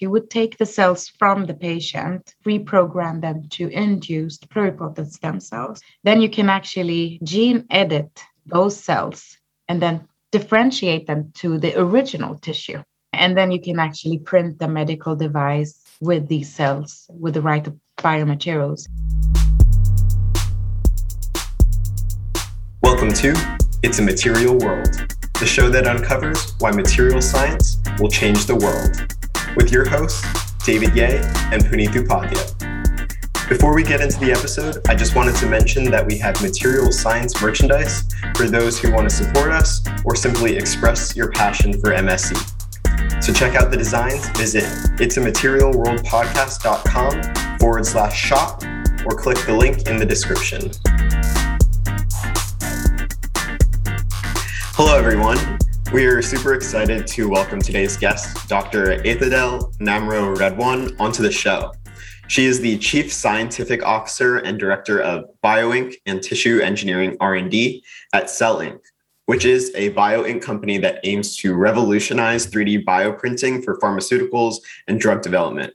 You would take the cells from the patient, reprogram them to induced pluripotent stem cells. Then you can actually gene edit those cells and then differentiate them to the original tissue. And then you can actually print the medical device with these cells with the right biomaterials. Welcome to It's a Material World, the show that uncovers why material science will change the world. With your hosts, David Ye and Puneet Upadhyay. Before we get into the episode, I just wanted to mention that we have material science merchandise for those who want to support us or simply express your passion for MSc. So check out the designs, visit itsamaterialworldpodcast.com forward slash shop or click the link in the description. Hello, everyone. We are super excited to welcome today's guest, Dr. Itedale Namro Redwan, onto the show. She is the Chief Scientific Officer and Director of BioInk and Tissue Engineering R&D at CellInk, which is a bioink company that aims to revolutionize 3D bioprinting for pharmaceuticals and drug development.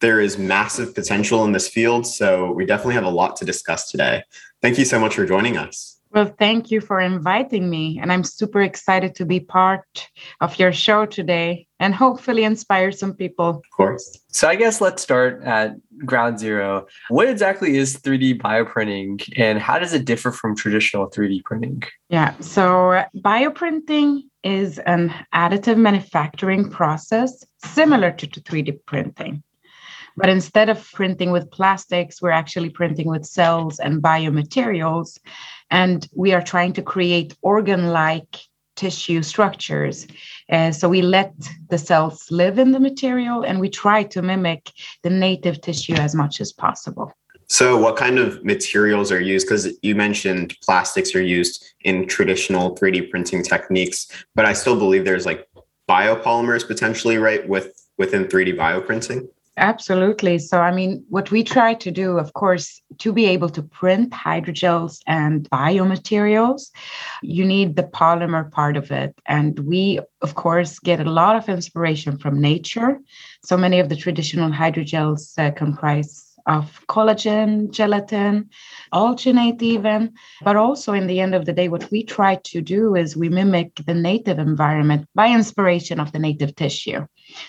There is massive potential in this field, so we definitely have a lot to discuss today. Thank you so much for joining us. Well, thank you for inviting me. And I'm super excited to be part of your show today and hopefully inspire some people. Of course. So, I guess let's start at ground zero. What exactly is 3D bioprinting and how does it differ from traditional 3D printing? Yeah. So, bioprinting is an additive manufacturing process similar to 3D printing. But instead of printing with plastics, we're actually printing with cells and biomaterials. And we are trying to create organ like tissue structures. Uh, so we let the cells live in the material and we try to mimic the native tissue as much as possible. So, what kind of materials are used? Because you mentioned plastics are used in traditional 3D printing techniques, but I still believe there's like biopolymers potentially, right, with within 3D bioprinting. Absolutely. So, I mean, what we try to do, of course, to be able to print hydrogels and biomaterials, you need the polymer part of it. And we, of course, get a lot of inspiration from nature. So many of the traditional hydrogels uh, comprise of collagen, gelatin, alginate even. But also, in the end of the day, what we try to do is we mimic the native environment by inspiration of the native tissue.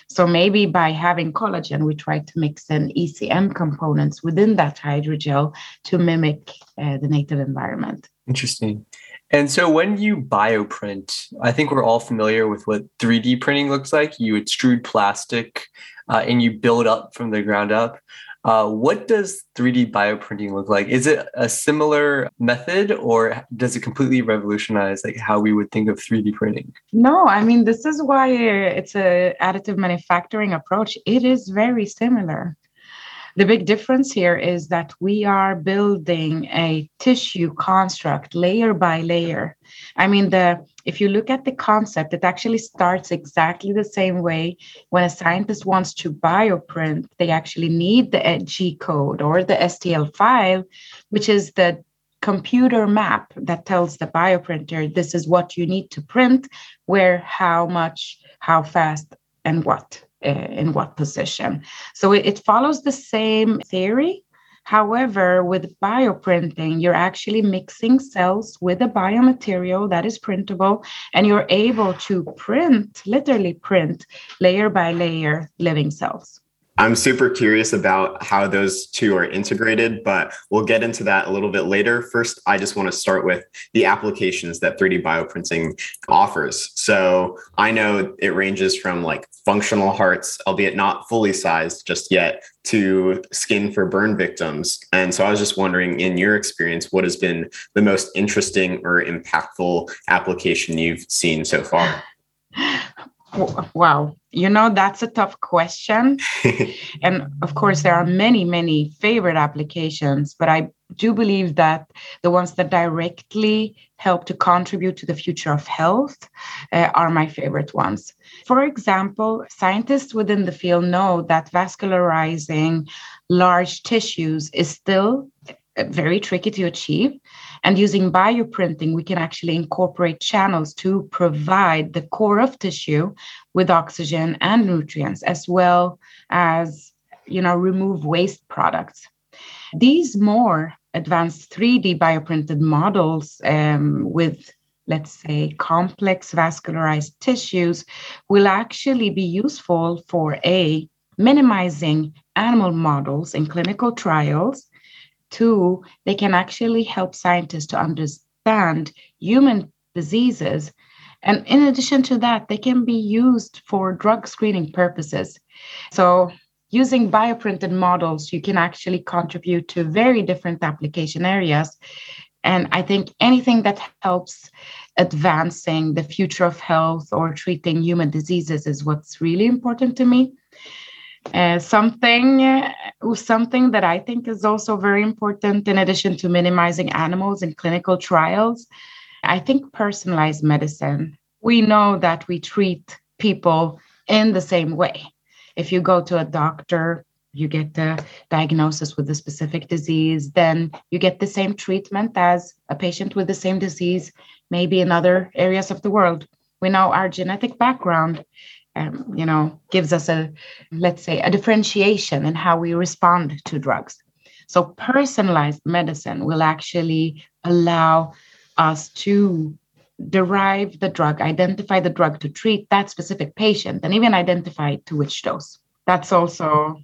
So maybe by having collagen, we try to mix in ECM components within that hydrogel to mimic uh, the native environment. Interesting. And so when you bioprint, I think we're all familiar with what 3D printing looks like. You extrude plastic uh, and you build up from the ground up. Uh, what does 3D bioprinting look like? Is it a similar method, or does it completely revolutionize like how we would think of 3D printing? No, I mean this is why it's a additive manufacturing approach. It is very similar. The big difference here is that we are building a tissue construct layer by layer. I mean, the if you look at the concept, it actually starts exactly the same way. When a scientist wants to bioprint, they actually need the G code or the STL file, which is the computer map that tells the bioprinter this is what you need to print, where, how much, how fast, and what uh, in what position. So it, it follows the same theory. However, with bioprinting, you're actually mixing cells with a biomaterial that is printable, and you're able to print, literally print, layer by layer living cells. I'm super curious about how those two are integrated, but we'll get into that a little bit later. First, I just want to start with the applications that 3D bioprinting offers. So I know it ranges from like functional hearts, albeit not fully sized just yet, to skin for burn victims. And so I was just wondering, in your experience, what has been the most interesting or impactful application you've seen so far? Wow. You know, that's a tough question. and of course, there are many, many favorite applications, but I do believe that the ones that directly help to contribute to the future of health uh, are my favorite ones. For example, scientists within the field know that vascularizing large tissues is still uh, very tricky to achieve And using bioprinting, we can actually incorporate channels to provide the core of tissue with oxygen and nutrients, as well as you know remove waste products. These more advanced 3D bioprinted models um, with let's say, complex vascularized tissues will actually be useful for A, minimizing animal models in clinical trials. Two, they can actually help scientists to understand human diseases. And in addition to that, they can be used for drug screening purposes. So, using bioprinted models, you can actually contribute to very different application areas and I think anything that helps advancing the future of health or treating human diseases is what's really important to me. Uh, something uh, something that I think is also very important in addition to minimizing animals in clinical trials. I think personalized medicine. We know that we treat people in the same way. If you go to a doctor, you get the diagnosis with a specific disease, then you get the same treatment as a patient with the same disease, maybe in other areas of the world. We know our genetic background, um, you know, gives us a, let's say, a differentiation in how we respond to drugs. So personalized medicine will actually allow us to derive the drug, identify the drug to treat that specific patient, and even identify to which dose. That's also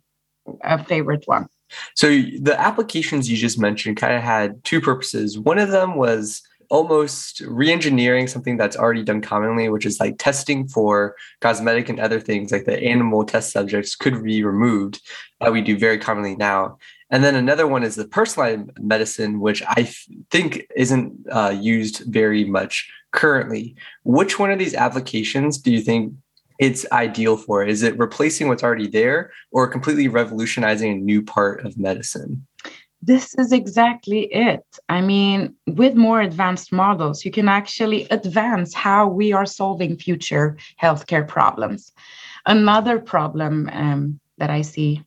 a favorite one. So the applications you just mentioned kind of had two purposes. One of them was almost re-engineering something that's already done commonly, which is like testing for cosmetic and other things like the animal test subjects could be removed that we do very commonly now. And then another one is the personalized medicine, which I think isn't uh, used very much currently. Which one of these applications do you think it's ideal for? Is it replacing what's already there or completely revolutionizing a new part of medicine? This is exactly it. I mean, with more advanced models, you can actually advance how we are solving future healthcare problems. Another problem um, that I see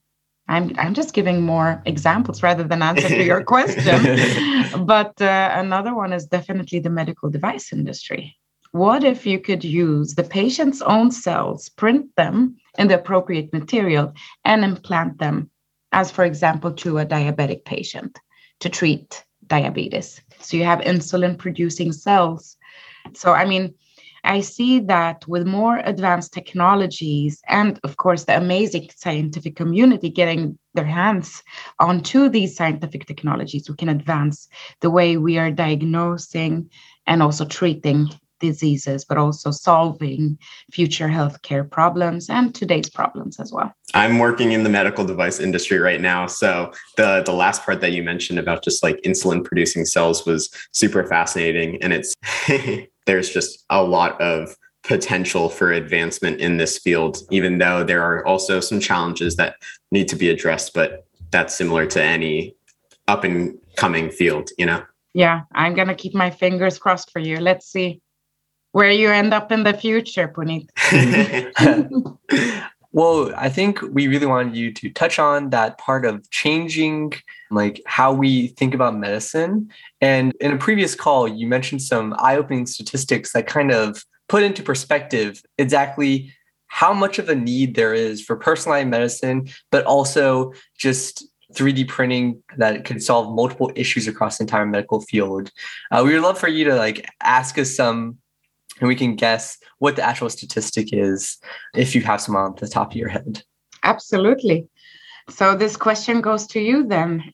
I'm I'm just giving more examples rather than answer to your question. but uh, another one is definitely the medical device industry. What if you could use the patient's own cells, print them in the appropriate material, and implant them, as for example, to a diabetic patient to treat diabetes? So you have insulin producing cells. So, I mean, I see that with more advanced technologies and, of course, the amazing scientific community getting their hands onto these scientific technologies, we can advance the way we are diagnosing and also treating diseases, but also solving future healthcare problems and today's problems as well. I'm working in the medical device industry right now. So the the last part that you mentioned about just like insulin producing cells was super fascinating. And it's there's just a lot of potential for advancement in this field, even though there are also some challenges that need to be addressed, but that's similar to any up and coming field, you know? Yeah, I'm going to keep my fingers crossed for you. Let's see where you end up in the future, Puneet. well, I think we really wanted you to touch on that part of changing like how we think about medicine. And in a previous call, you mentioned some eye-opening statistics that kind of put into perspective exactly how much of a need there is for personalized medicine, but also just 3D printing that can solve multiple issues across the entire medical field. Uh, we would love for you to like ask us some and we can guess what the actual statistic is if you have some on the top of your head. Absolutely. So this question goes to you then.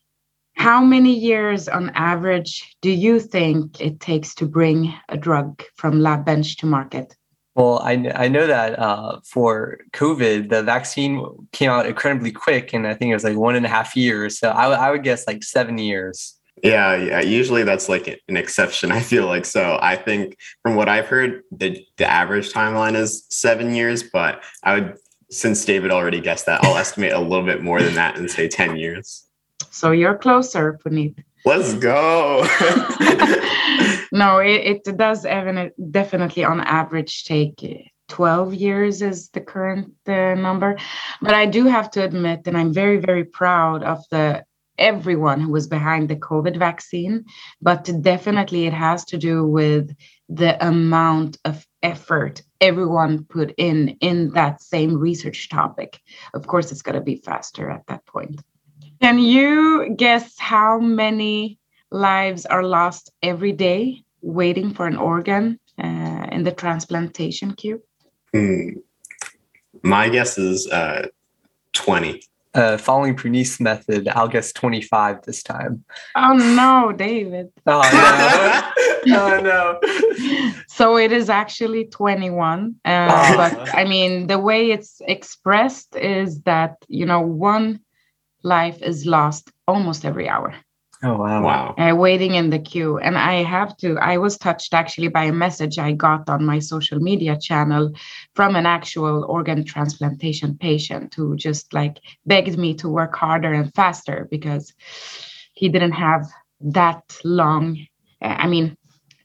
How many years on average do you think it takes to bring a drug from lab bench to market? Well, I, I know that uh, for COVID, the vaccine came out incredibly quick, and I think it was like one and a half years. So I, I would guess like seven years. Yeah, yeah. Usually that's like an exception. I feel like so. I think from what I've heard, the the average timeline is seven years. But I would, since David already guessed that, I'll estimate a little bit more than that and say ten years. So you're closer, Puneet. Let's go. no, it, it does definitely on average take 12 years is the current uh, number. But I do have to admit, and I'm very, very proud of the everyone who was behind the COVID vaccine, but definitely it has to do with the amount of effort everyone put in in that same research topic. Of course, it's going to be faster at that point. Can you guess how many lives are lost every day waiting for an organ uh, in the transplantation queue? Hmm. My guess is uh, 20. Uh, following Puneet's method, I'll guess 25 this time. Oh no, David. Oh no. oh no. So it is actually 21. Uh. But I mean, the way it's expressed is that, you know, one life is lost almost every hour. Oh wow! Wow! Uh, waiting in the queue, and I have to. I was touched actually by a message I got on my social media channel from an actual organ transplantation patient who just like begged me to work harder and faster because he didn't have that long. Uh, I mean,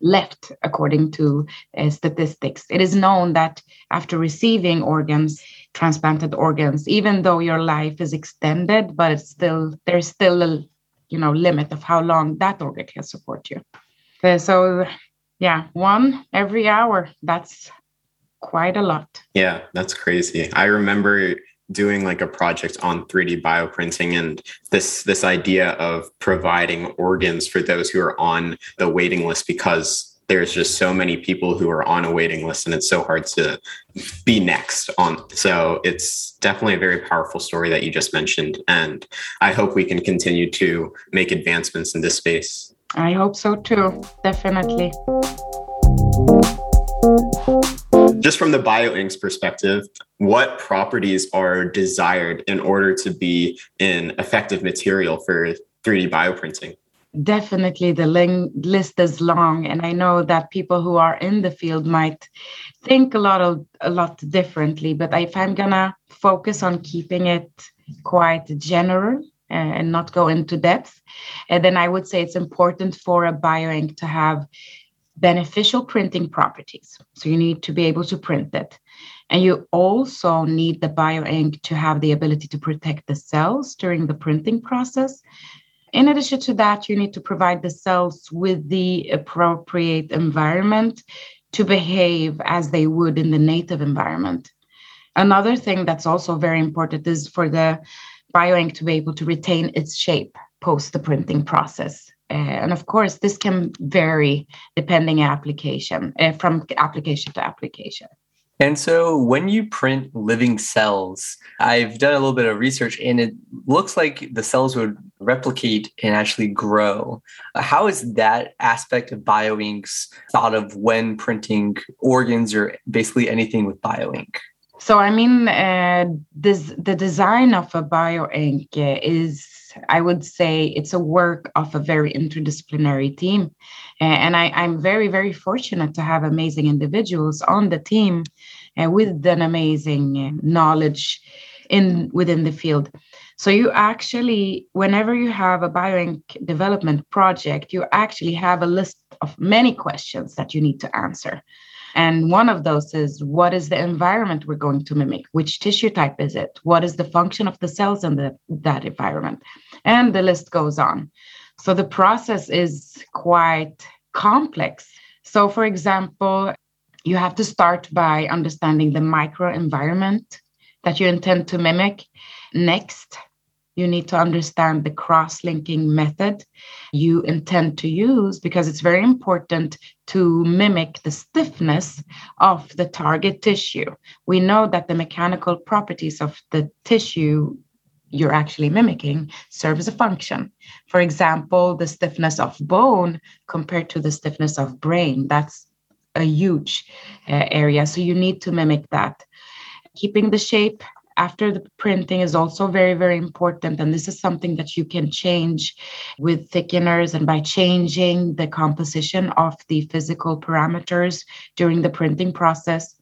left according to uh, statistics. It is known that after receiving organs, transplanted organs, even though your life is extended, but it's still there's still a you know limit of how long that organ can support you. So yeah one every hour that's quite a lot. Yeah that's crazy. I remember doing like a project on 3d bioprinting and this this idea of providing organs for those who are on the waiting list because there's just so many people who are on a waiting list and it's so hard to be next on so it's definitely a very powerful story that you just mentioned and i hope we can continue to make advancements in this space. I hope so too definitely. Just from the bioinks perspective what properties are desired in order to be an effective material for 3d bioprinting definitely the list is long and i know that people who are in the field might think a lot of a lot differently but if i'm gonna focus on keeping it quite general uh, and not go into depth and then i would say it's important for a bioink to have beneficial printing properties. So you need to be able to print it. And you also need the bioink to have the ability to protect the cells during the printing process in addition to that, you need to provide the cells with the appropriate environment to behave as they would in the native environment. Another thing that's also very important is for the bioink to be able to retain its shape post the printing process. Uh, and of course, this can vary depending application uh, from application to application. And so when you print living cells, I've done a little bit of research and it looks like the cells would replicate and actually grow. How is that aspect of bioinks thought of when printing organs or basically anything with bioink? So, I mean, uh, this, the design of a bioink is, I would say, it's a work of a very interdisciplinary team. And I, I'm very, very fortunate to have amazing individuals on the team uh, with an amazing uh, knowledge in within the field. So you actually, whenever you have a bioink development project, you actually have a list of many questions that you need to answer. And one of those is what is the environment we're going to mimic? Which tissue type is it? What is the function of the cells in the, that environment? And the list goes on. So the process is quite complex. So, for example, you have to start by understanding the microenvironment that you intend to mimic. Next, you need to understand the cross linking method you intend to use because it's very important to mimic the stiffness of the target tissue. We know that the mechanical properties of the tissue you're actually mimicking serves a function. For example, the stiffness of bone compared to the stiffness of brain, that's a huge uh, area. So you need to mimic that. Keeping the shape after the printing is also very, very important. And this is something that you can change with thickeners and by changing the composition of the physical parameters during the printing process.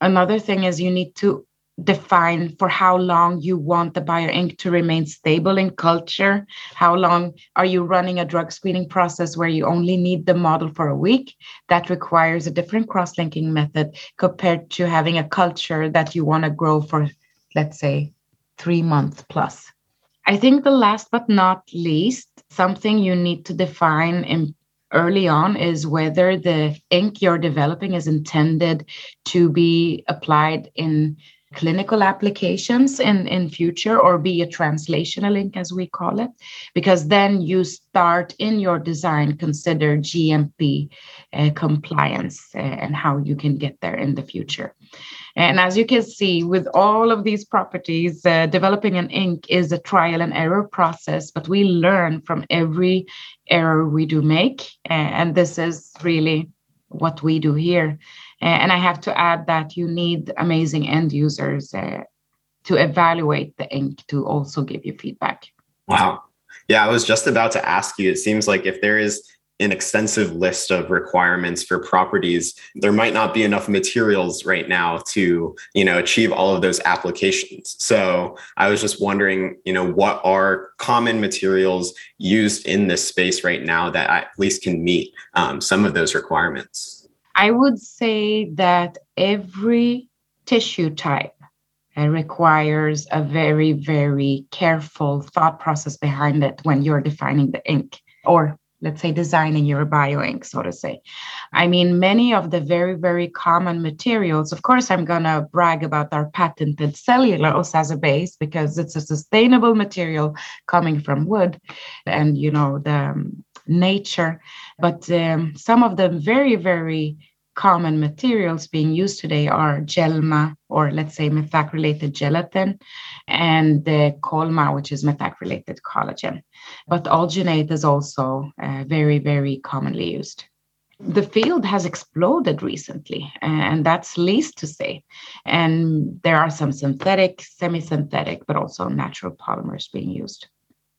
Another thing is you need to define for how long you want the bioink to remain stable in culture? How long are you running a drug screening process where you only need the model for a week? That requires a different cross-linking method compared to having a culture that you want to grow for let's say three months plus. I think the last but not least, something you need to define in early on is whether the ink you're developing is intended to be applied in clinical applications in, in future or be a translational ink as we call it because then you start in your design consider gmp uh, compliance uh, and how you can get there in the future. And as you can see with all of these properties uh, developing an ink is a trial and error process but we learn from every error we do make and this is really what we do here and I have to add that you need amazing end users uh, to evaluate the ink to also give you feedback. Wow. Yeah, I was just about to ask you. It seems like if there is an extensive list of requirements for properties there might not be enough materials right now to you know achieve all of those applications so i was just wondering you know what are common materials used in this space right now that at least can meet um, some of those requirements I would say that every tissue type uh, requires a very, very careful thought process behind it when you're defining the ink or let's say designing your bio ink so to say. I mean many of the very very common materials of course i'm going to brag about our patented cellulose as a base because it's a sustainable material coming from wood. And you know the um, nature but um, some of the very very common materials being used today are GelMA or let's say methacrylated gelatin and the ColMA which is methacrylated collagen. But alginate is also uh, very very commonly used. The field has exploded recently and that's least to say. And there are some synthetic semi-synthetic but also natural polymers being used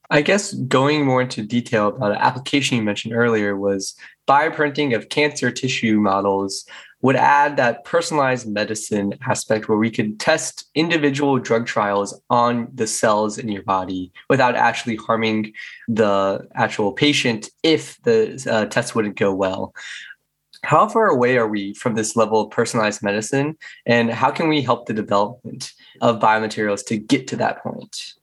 I guess going more into detail about an application you mentioned earlier was bioprinting of cancer tissue models would add that personalized medicine aspect where we could test individual drug trials on the cells in your body without actually harming the actual patient if the uh, test wouldn't go well. How far away are we from this level of personalized medicine, and how can we help the development of biomaterials to get to that point?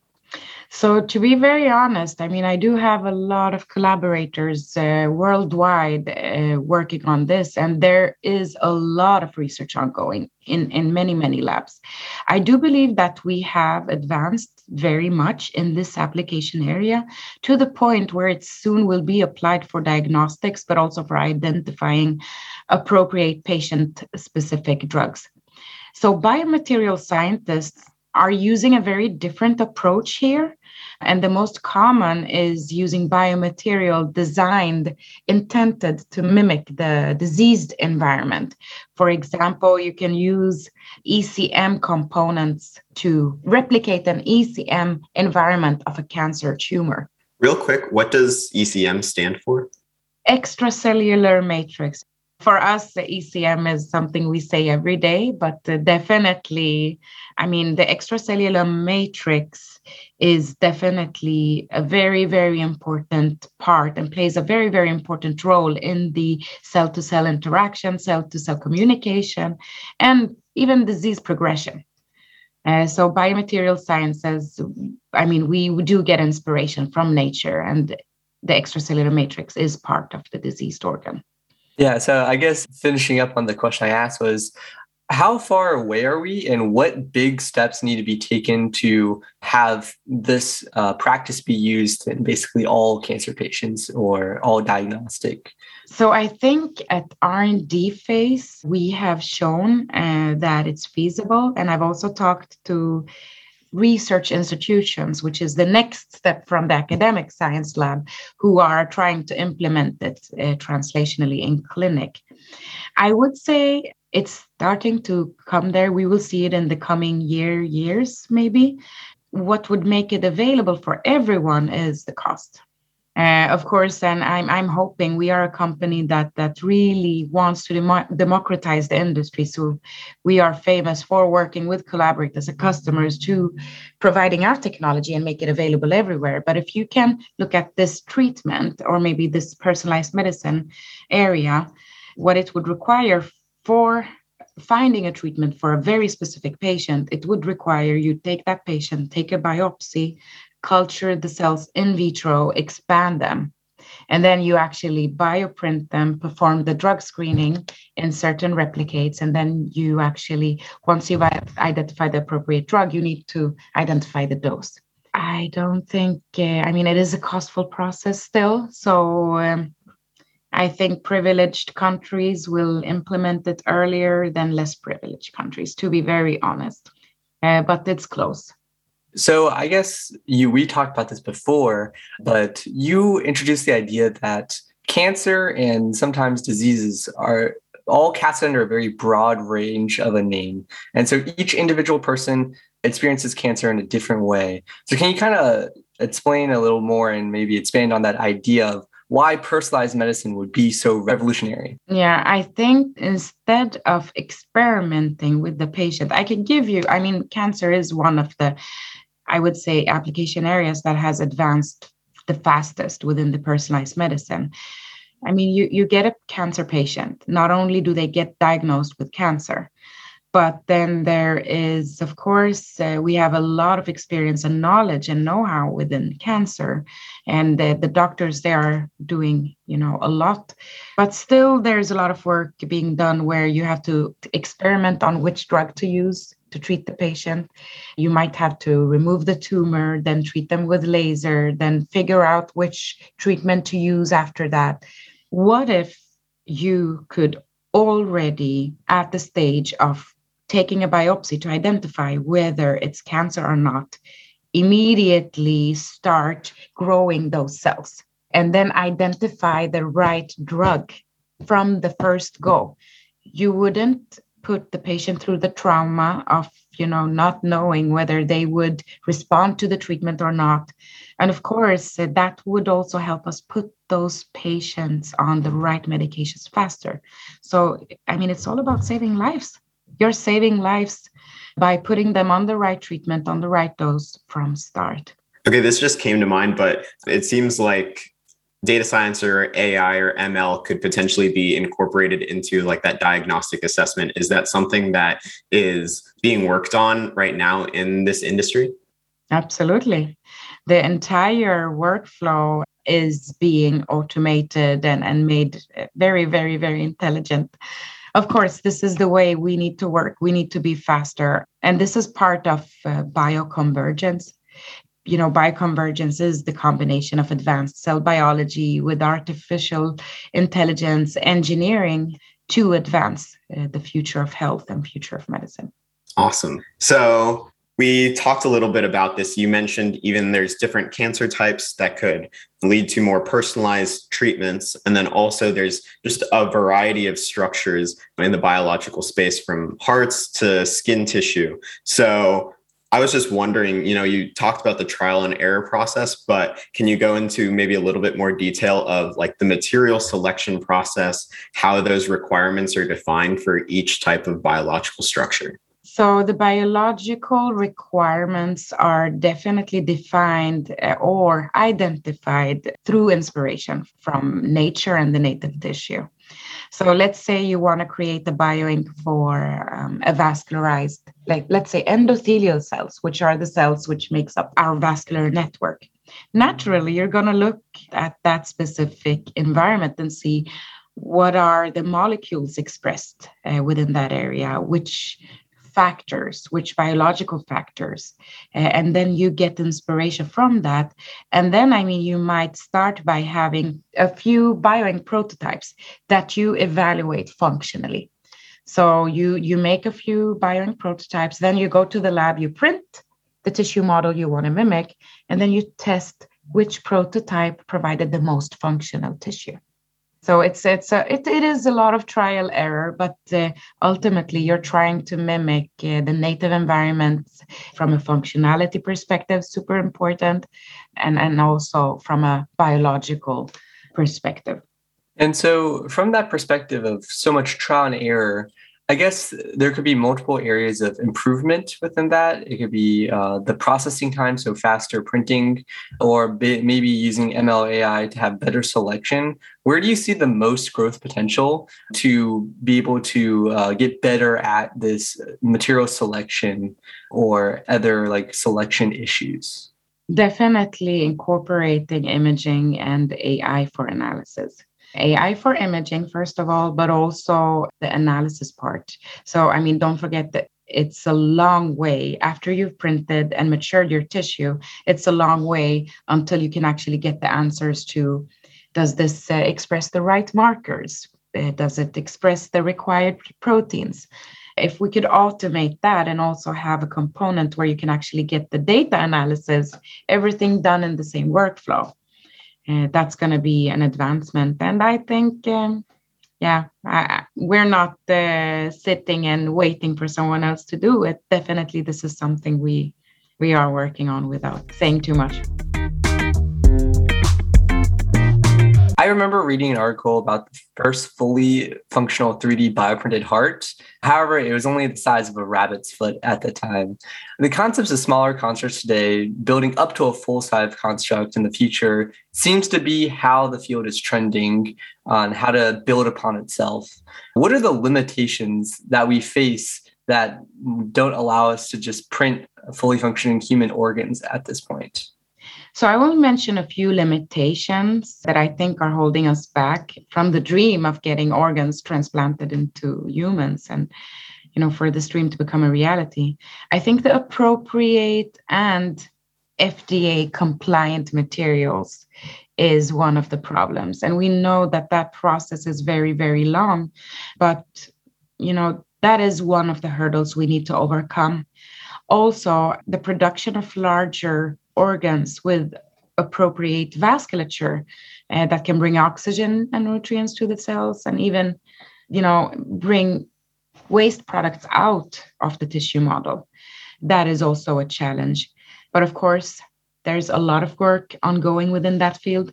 So, to be very honest, I mean, I do have a lot of collaborators uh, worldwide uh, working on this, and there is a lot of research ongoing in, in many, many labs. I do believe that we have advanced very much in this application area to the point where it soon will be applied for diagnostics, but also for identifying appropriate patient specific drugs. So, biomaterial scientists are using a very different approach here and the most common is using biomaterial designed, intended to mimic the diseased environment. For example, you can use ECM components to replicate an ECM environment of a cancer tumor. Real quick, what does ECM stand for? Extracellular matrix for us, the ECM is something we say every day, but definitely, I mean, the extracellular matrix is definitely a very, very important part and plays a very, very important role in the cell to cell interaction, cell to cell communication, and even disease progression. Uh, so, biomaterial sciences, I mean, we do get inspiration from nature, and the extracellular matrix is part of the diseased organ. Yeah, so I guess finishing up on the question I asked was how far away are we and what big steps need to be taken to have this uh, practice be used in basically all cancer patients or all diagnostic? So i think at r&d phase we have shown uh, that it's feasible. And i've also talked to research institutions, which is the next step from the academic science lab, who are trying to implement it uh, translationally in clinic. I would say it's starting to come there. We will see it in the coming year, years, maybe. What would make it available for everyone is the cost. Uh, of course, and I'm I'm hoping we are a company that that really wants to demo- democratize the industry. So we are famous for working with collaborators and customers to providing our technology and make it available everywhere. But if you can look at this treatment or maybe this personalized medicine area, what it would require for finding a treatment for a very specific patient, it would require you take that patient, take a biopsy, culture the cells in vitro, expand them, and then you actually bioprint them, perform the drug screening in certain replicates, and then you actually, once you've identified the appropriate drug, you need to identify the dose. I don't think, uh, I mean, it is a costful process still. So um, I think privileged countries will implement it earlier than less privileged countries, to be very honest. Uh, but it's close. So I guess you we talked about this before, but you introduced the idea that cancer and sometimes diseases are all cast under a very broad range of a name. And so each individual person experiences cancer in a different way. So can you kind of explain a little more and maybe expand on that idea of why personalized medicine would be so revolutionary? Yeah, I think instead of experimenting with the patient, I can give you, I mean, cancer is one of the, I would say, application areas that has advanced the fastest within the personalized medicine. I mean, you, you get a cancer patient. Not only do they get diagnosed with cancer, but then there is, of course, uh, we have a lot of experience and knowledge and know-how within cancer, and the, the doctors they are doing, you know, a lot. But still, there's a lot of work being done where you have to experiment on which drug to use to treat the patient. You might have to remove the tumor, then treat them with laser, then figure out which treatment to use after that. What if you could already at the stage of taking a biopsy to identify whether it's cancer or not, immediately start growing those cells and then identify the right drug from the first go. You wouldn't put the patient through the trauma of you know not knowing whether they would respond to the treatment or not. And of course eh, that would also help us put those patients on the right medications faster. So i mean it's all about saving lives. You're saving lives by putting them on the right treatment, on the right dose from start. Okay, this just came to mind, but it seems like data science or AI or ML could potentially be incorporated into like that diagnostic assessment. Is that something that is being worked on right now in this industry? Absolutely. The entire workflow is being automated and, and made very, very, very intelligent of course, this is the way we need to work. We need to be faster. And this is part of uh, bioconvergence. You know, bioconvergence is the combination of advanced cell biology with artificial intelligence engineering to advance uh, the future of health and future of medicine. Awesome. So, we talked a little bit about this. You mentioned even there's different cancer types that could lead to more personalized treatments. And then also there's just a variety of structures in the biological space from hearts to skin tissue. So I was just wondering, you know, you talked about the trial and error process, but can you go into maybe a little bit more detail of like the material selection process, how those requirements are defined for each type of biological structure? So the biological requirements are definitely defined uh, or identified through inspiration from nature and the native tissue. So let's say you want to create a bioink for um, a vascularized, like let's say endothelial cells, which are the cells which makes up our vascular network. Naturally, you're going to look at that specific environment and see what are the molecules expressed uh, within that area, which factors, which biological factors, eh, and then you get inspiration from that. And then, I mean, you might start by having a few bioink prototypes that you evaluate functionally. So you you make a few bioink prototypes, then you go to the lab, you print the tissue model you want to mimic, and then you test which prototype provided the most functional tissue so it's it's a, it, it is a lot of trial error but uh, ultimately you're trying to mimic uh, the native environment from a functionality perspective super important and and also from a biological perspective. And so from that perspective of so much trial and error I guess there could be multiple areas of improvement within that. It could be uh, the processing time, so faster printing, or be, maybe using ML AI to have better selection. Where do you see the most growth potential to be able to uh, get better at this material selection or other like selection issues? Definitely incorporating imaging and AI for analysis. AI for imaging, first of all, but also the analysis part. So, I mean, don't forget that it's a long way after you've printed and matured your tissue. It's a long way until you can actually get the answers to does this uh, express the right markers? Uh, does it express the required proteins? If we could automate that and also have a component where you can actually get the data analysis, everything done in the same workflow, uh, that's going to be an advancement. And I think, um, yeah, I, we're not uh, sitting and waiting for someone else to do it. Definitely, this is something we we are working on without saying too much. I remember reading an article about the first fully functional 3D bioprinted heart. However, it was only the size of a rabbit's foot at the time. The concepts of smaller constructs today, building up to a full size construct in the future, seems to be how the field is trending on how to build upon itself. What are the limitations that we face that don't allow us to just print fully functioning human organs at this point? So I will mention a few limitations that I think are holding us back from the dream of getting organs transplanted into humans and you know for this dream to become a reality. I think the appropriate and FDA compliant materials is one of the problems and we know that that process is very very long but you know that is one of the hurdles we need to overcome also the production of larger organs with appropriate vasculature uh, that can bring oxygen and nutrients to the cells and even you know bring waste products out of the tissue model. That is also a challenge. But of course there's a lot of work ongoing within that field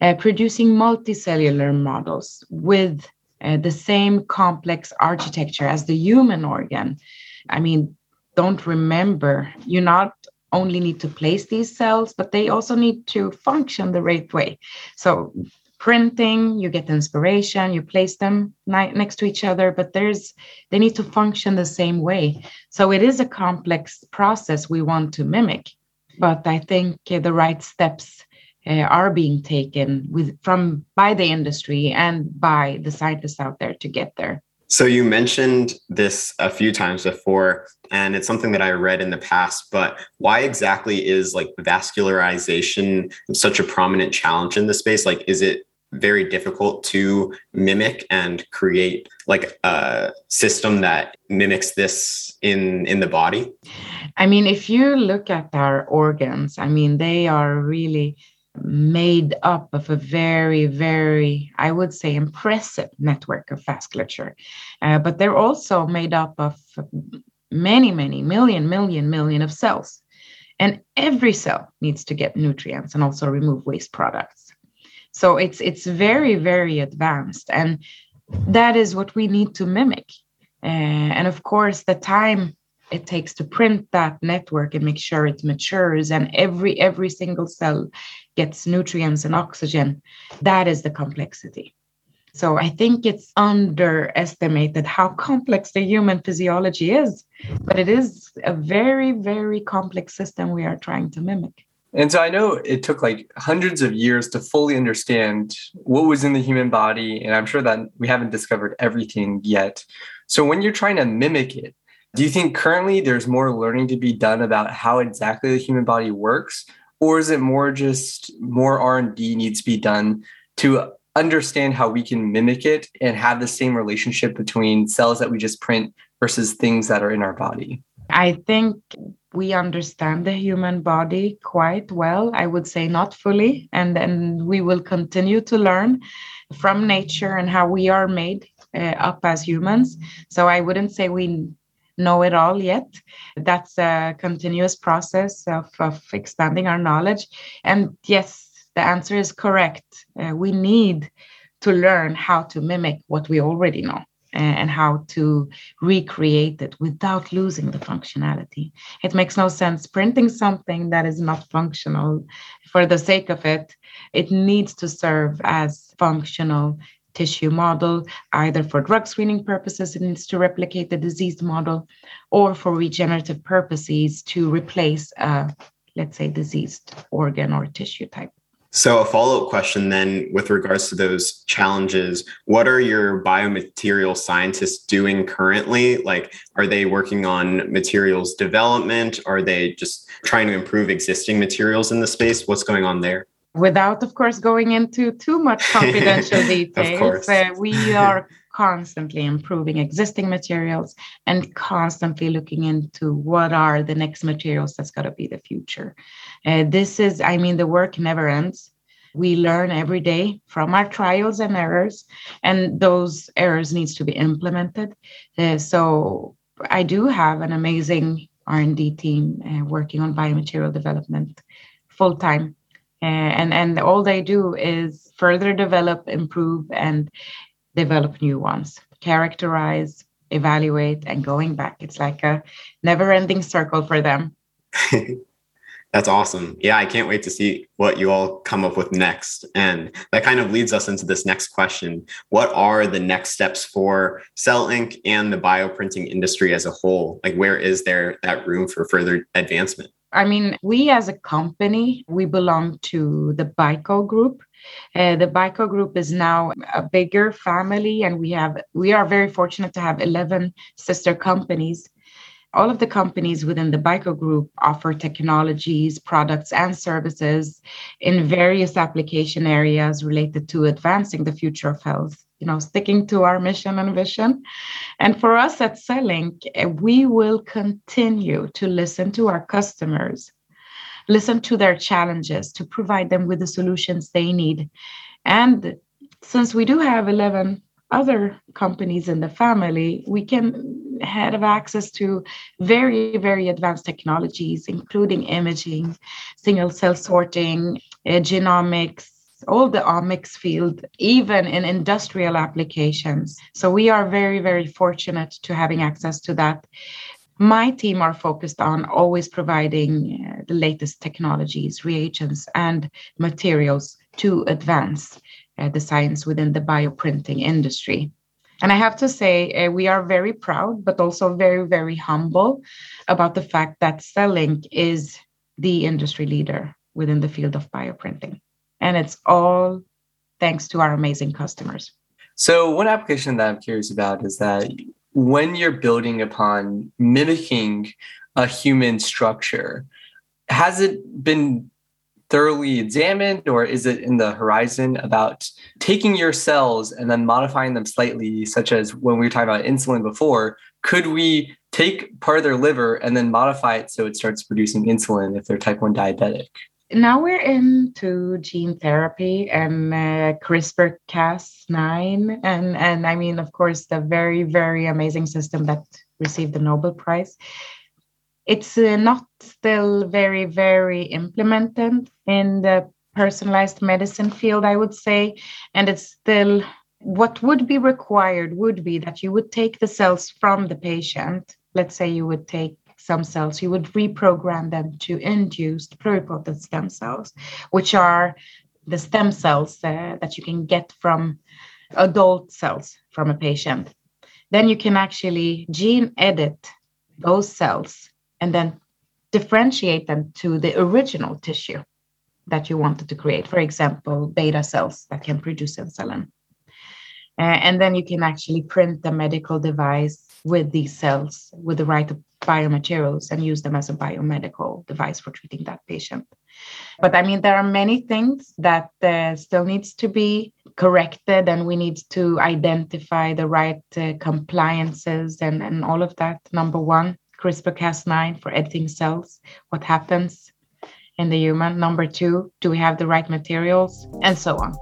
uh, producing multicellular models with uh, the same complex architecture as the human organ. I mean don't remember you're not only need to place these cells, but they also need to function the right way. So printing, you get inspiration, you place them next to each other, but there's they need to function the same way. So it is a complex process we want to mimic, but I think uh, the right steps uh, are being taken with from by the industry and by the scientists out there to get there. So you mentioned this a few times before, and it's something that I read in the past, but why exactly is like vascularization such a prominent challenge in the space? Like, is it very difficult to mimic and create like a system that mimics this in in the body i mean if you look at our organs i mean they are really made up of a very, very, I would say, impressive network of vasculature. Uh, but they're also made up of many, many million, million, million of cells. And every cell needs to get nutrients and also remove waste products. So it's it's very, very advanced. And that is what we need to mimic. Uh, and of course, the time it takes to print that network and make sure it matures and every every single cell gets nutrients and oxygen that is the complexity so i think it's underestimated how complex the human physiology is but it is a very very complex system we are trying to mimic and so I know it took like hundreds of years to fully understand what was in the human body. And I'm sure that we haven't discovered everything yet. So when you're trying to mimic it, do you think currently there's more learning to be done about how exactly the human body works, or is it more just more R and D needs to be done to understand how we can mimic it and have the same relationship between cells that we just print versus things that are in our body? I think we understand the human body quite well. I would say not fully, and then we will continue to learn from nature and how we are made uh, up as humans. So I wouldn't say we know it all yet. That's a continuous process of, of expanding our knowledge. And yes, the answer is correct. Uh, we need to learn how to mimic what we already know and how to recreate it without losing the functionality. It makes no sense printing something that is not functional for the sake of it. It needs to serve as functional tissue model, either for drug screening purposes, it needs to replicate the diseased model, or for regenerative purposes to replace a let's say, diseased organ or tissue type. So, a follow up question then, with regards to those challenges, what are your biomaterial scientists doing currently? Like, are they working on materials development? Are they just trying to improve existing materials in the space? What's going on there? Without, of course, going into too much confidential details, uh, we are constantly improving existing materials and constantly looking into what are the next materials that's got to be the future. Uh, this is, I mean, the work never ends. We learn every day from our trials and errors, and those errors needs to be implemented. Uh, so I do have an amazing R&D team uh, working on biomaterial development full time. Uh, and and all they do is further develop, improve, and develop new ones, characterize, evaluate, and going back. It's like a never ending circle for them. That's awesome. Yeah, I can't wait to see what you all come up with next. And that kind of leads us into this next question. What are the next steps for cell CellInk and the bioprinting industry as a whole? Like, where is there that room for further advancement? I mean, we as a company, we belong to the BICO group. Uh, the BICO group is now a bigger family, and we have we are very fortunate to have 11 sister companies all of the companies within the BICO group offer technologies, products, and services in various application areas related to advancing the future of health, you know, sticking to our mission and vision. And for us at CellInk, eh, we will continue to listen to our customers, listen to their challenges to provide them with the solutions they need. And since we do have 11 other companies in the family, we can have access to very, very advanced technologies, including imaging, single cell sorting, uh, genomics, all the omics field, even in industrial applications. So we are very, very fortunate to having access to that. My team are focused on always providing uh, the latest technologies, reagents, and materials to advance uh, the science within the bioprinting industry. And I have to say, uh, we are very proud, but also very, very humble about the fact that CellInk is the industry leader within the field of bioprinting. And it's all thanks to our amazing customers. So, one application that I'm curious about is that when you're building upon mimicking a human structure, has it been thoroughly examined or is it in the horizon about taking your cells and then modifying them slightly such as when we were talking about insulin before could we take part of their liver and then modify it so it starts producing insulin if they're type 1 diabetic? Now we're into gene therapy and uh, CRISPR Cas9 and and I mean of course the very very amazing system that received the Nobel Prize it's uh, not still very very implemented in the personalized medicine field i would say. And it's still what would be required would be that you would take the cells from the patient. Let's say you would take some cells you would reprogram them to induced pluripotent stem cells which are the stem cells uh, that you can get from adult cells from a patient. Then you can actually gene edit those cells and then differentiate them to the original tissue that you wanted to create. For example, beta cells that can produce insulin. Uh, and then you can actually print the medical device with these cells with the right biomaterials and use them as a biomedical device for treating that patient. But I mean, there are many things that uh, still needs to be corrected, and we need to identify the right uh, compliances and, and all of that. Number one, CRISPR-Cas9 for editing cells, what happens in the human. Number two, do we have the right materials, and so on.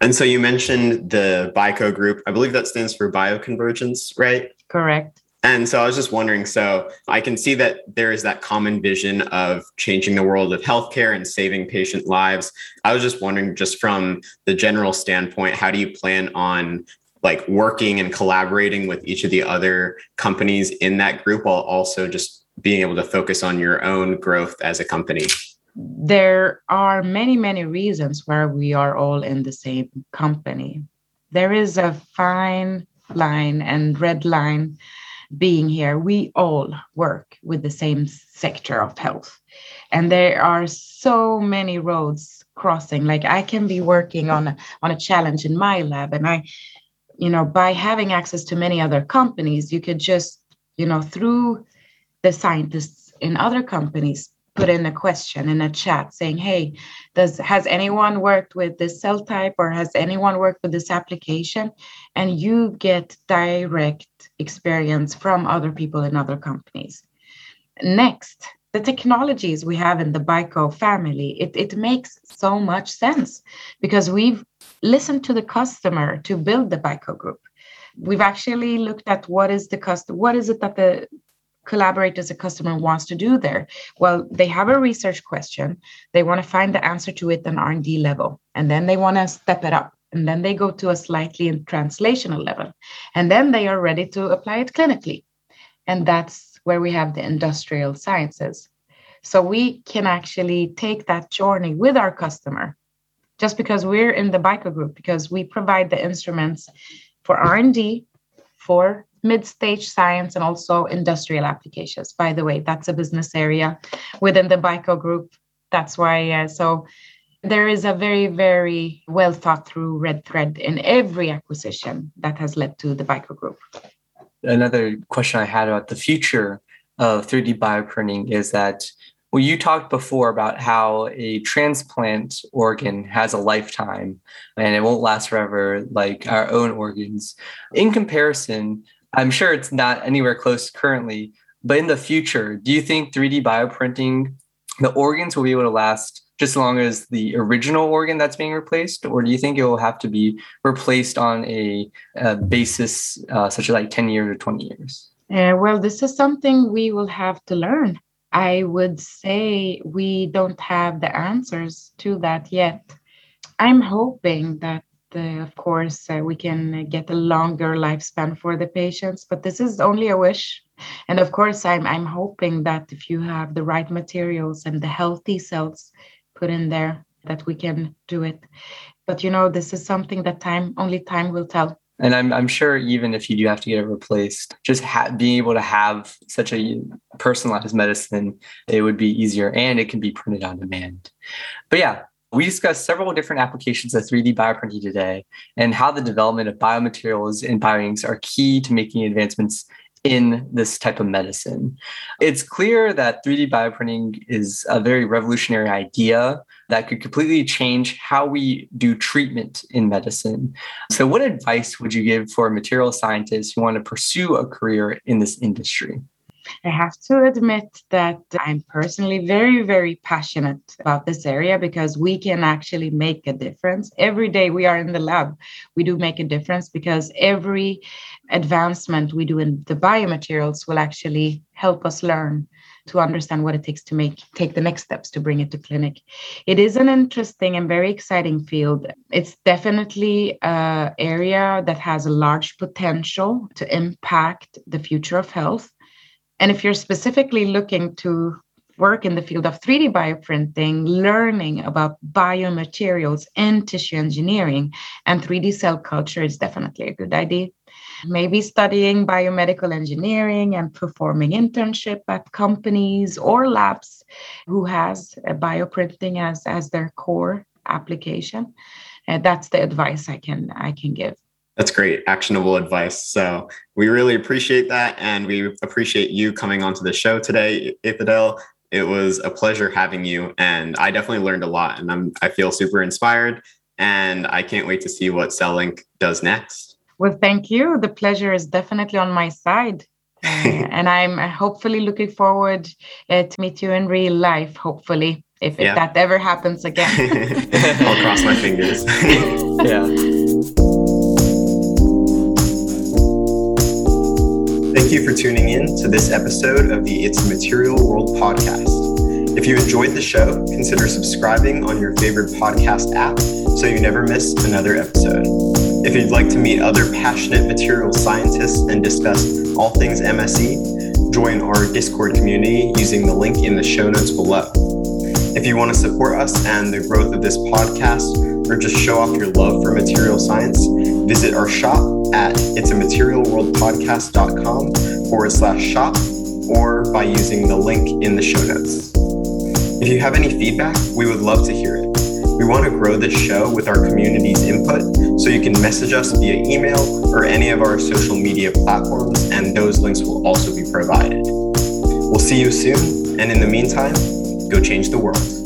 And so you mentioned the BICO group. I believe that stands for bioconvergence, right? Correct. And so I was just wondering so I can see that there is that common vision of changing the world of healthcare and saving patient lives. I was just wondering, just from the general standpoint, how do you plan on like working and collaborating with each of the other companies in that group while also just being able to focus on your own growth as a company? There are many, many reasons why we are all in the same company. There is a fine line and red line being here, we all work with the same sector of health. And there are so many roads crossing. Like I can be working on a, on a challenge in my lab, and I, you know, by having access to many other companies, you could just, you know, through the scientists in other companies put in a question in a chat saying hey does has anyone worked with this cell type or has anyone worked with this application? And you get direct experience from other people in other companies. Next the technologies we have in the BICO family, it, it makes so much sense because we've listened to the customer to build the BICO group. We've actually looked at what is the customer, what is it that the collaborators, the customer wants to do there? Well, they have a research question. They want to find the answer to it on R&D level, and then they want to step it up. And then they go to a slightly translational level. And then they are ready to apply it clinically. And that's where we have the industrial sciences. So we can actually take that journey with our customer just because we're in the BICO group because we provide the instruments for R&D, for mid-stage science and also industrial applications. By the way, that's a business area within the BICO group. That's why uh, so there is a very very well thought through red thread in every acquisition that has led to the BICO group another question I had about the future of 3D bioprinting is that well, you talked before about how a transplant organ has a lifetime and it won't last forever like our own organs. In comparison, I'm sure it's not anywhere close currently, but in the future, do you think 3D bioprinting, the organs will be able to last just as long as the original organ that's being replaced, or do you think it will have to be replaced on a, a basis uh, such as like 10 years or 20 years? Uh, well, this is something we will have to learn. I would say we don't have the answers to that yet. I'm hoping that, uh, of course, uh, we can get a longer lifespan for the patients, but this is only a wish. And of course, I'm, I'm hoping that if you have the right materials and the healthy cells, put in there that we can do it but you know this is something that time only time will tell and I'm, I'm sure even if you do have to get it replaced just ha- being able to have such a personalized medicine it would be easier and it can be printed on demand but yeah we discussed several different applications of 3D bioprinting today and how the development of biomaterials and bioinks are key to making advancements in this type of medicine. It's clear that 3D bioprinting is a very revolutionary idea that could completely change how we do treatment in medicine. So, what advice would you give for material scientists who want to pursue a career in this industry? I have to admit that I'm personally very, very passionate about this area because we can actually make a difference. Every day we are in the lab, we do make a difference because every advancement we do in the biomaterials will actually help us learn to understand what it takes to make take the next steps to bring it to clinic. It is an interesting and very exciting field. It's definitely an area that has a large potential to impact the future of health. And if you're specifically looking to work in the field of 3D bioprinting, learning about biomaterials and tissue engineering and 3D cell culture is definitely a good idea. Maybe studying biomedical engineering and performing internship at companies or labs who has bioprinting as, as their core application. And that's the advice I can I can give. That's great, actionable advice. So we really appreciate that. And we appreciate you coming onto the show today, Itedale. It was a pleasure having you. And I definitely learned a lot. And I'm, I feel super inspired. And I can't wait to see what CellInk does next. Well, thank you. The pleasure is definitely on my side. Uh, and I'm hopefully looking forward uh, to meet you in real life, hopefully, if, yeah. if that ever happens again. I'll cross my fingers. yeah. Thank you for tuning in to this episode of the It's Material World podcast. If you enjoyed the show, consider subscribing on your favorite podcast app so you never miss another episode. If you'd like to meet other passionate material scientists and discuss all things MSE, join our Discord community using the link in the show notes below. If you want to support us and the growth of this podcast, or just show off your love for material science, visit our shop at itsamaterialworldpodcast.com forward slash shop or by using the link in the show notes. If you have any feedback, we would love to hear it. We want to grow this show with our community's input, so you can message us via email or any of our social media platforms, and those links will also be provided. We'll see you soon, and in the meantime, go change the world.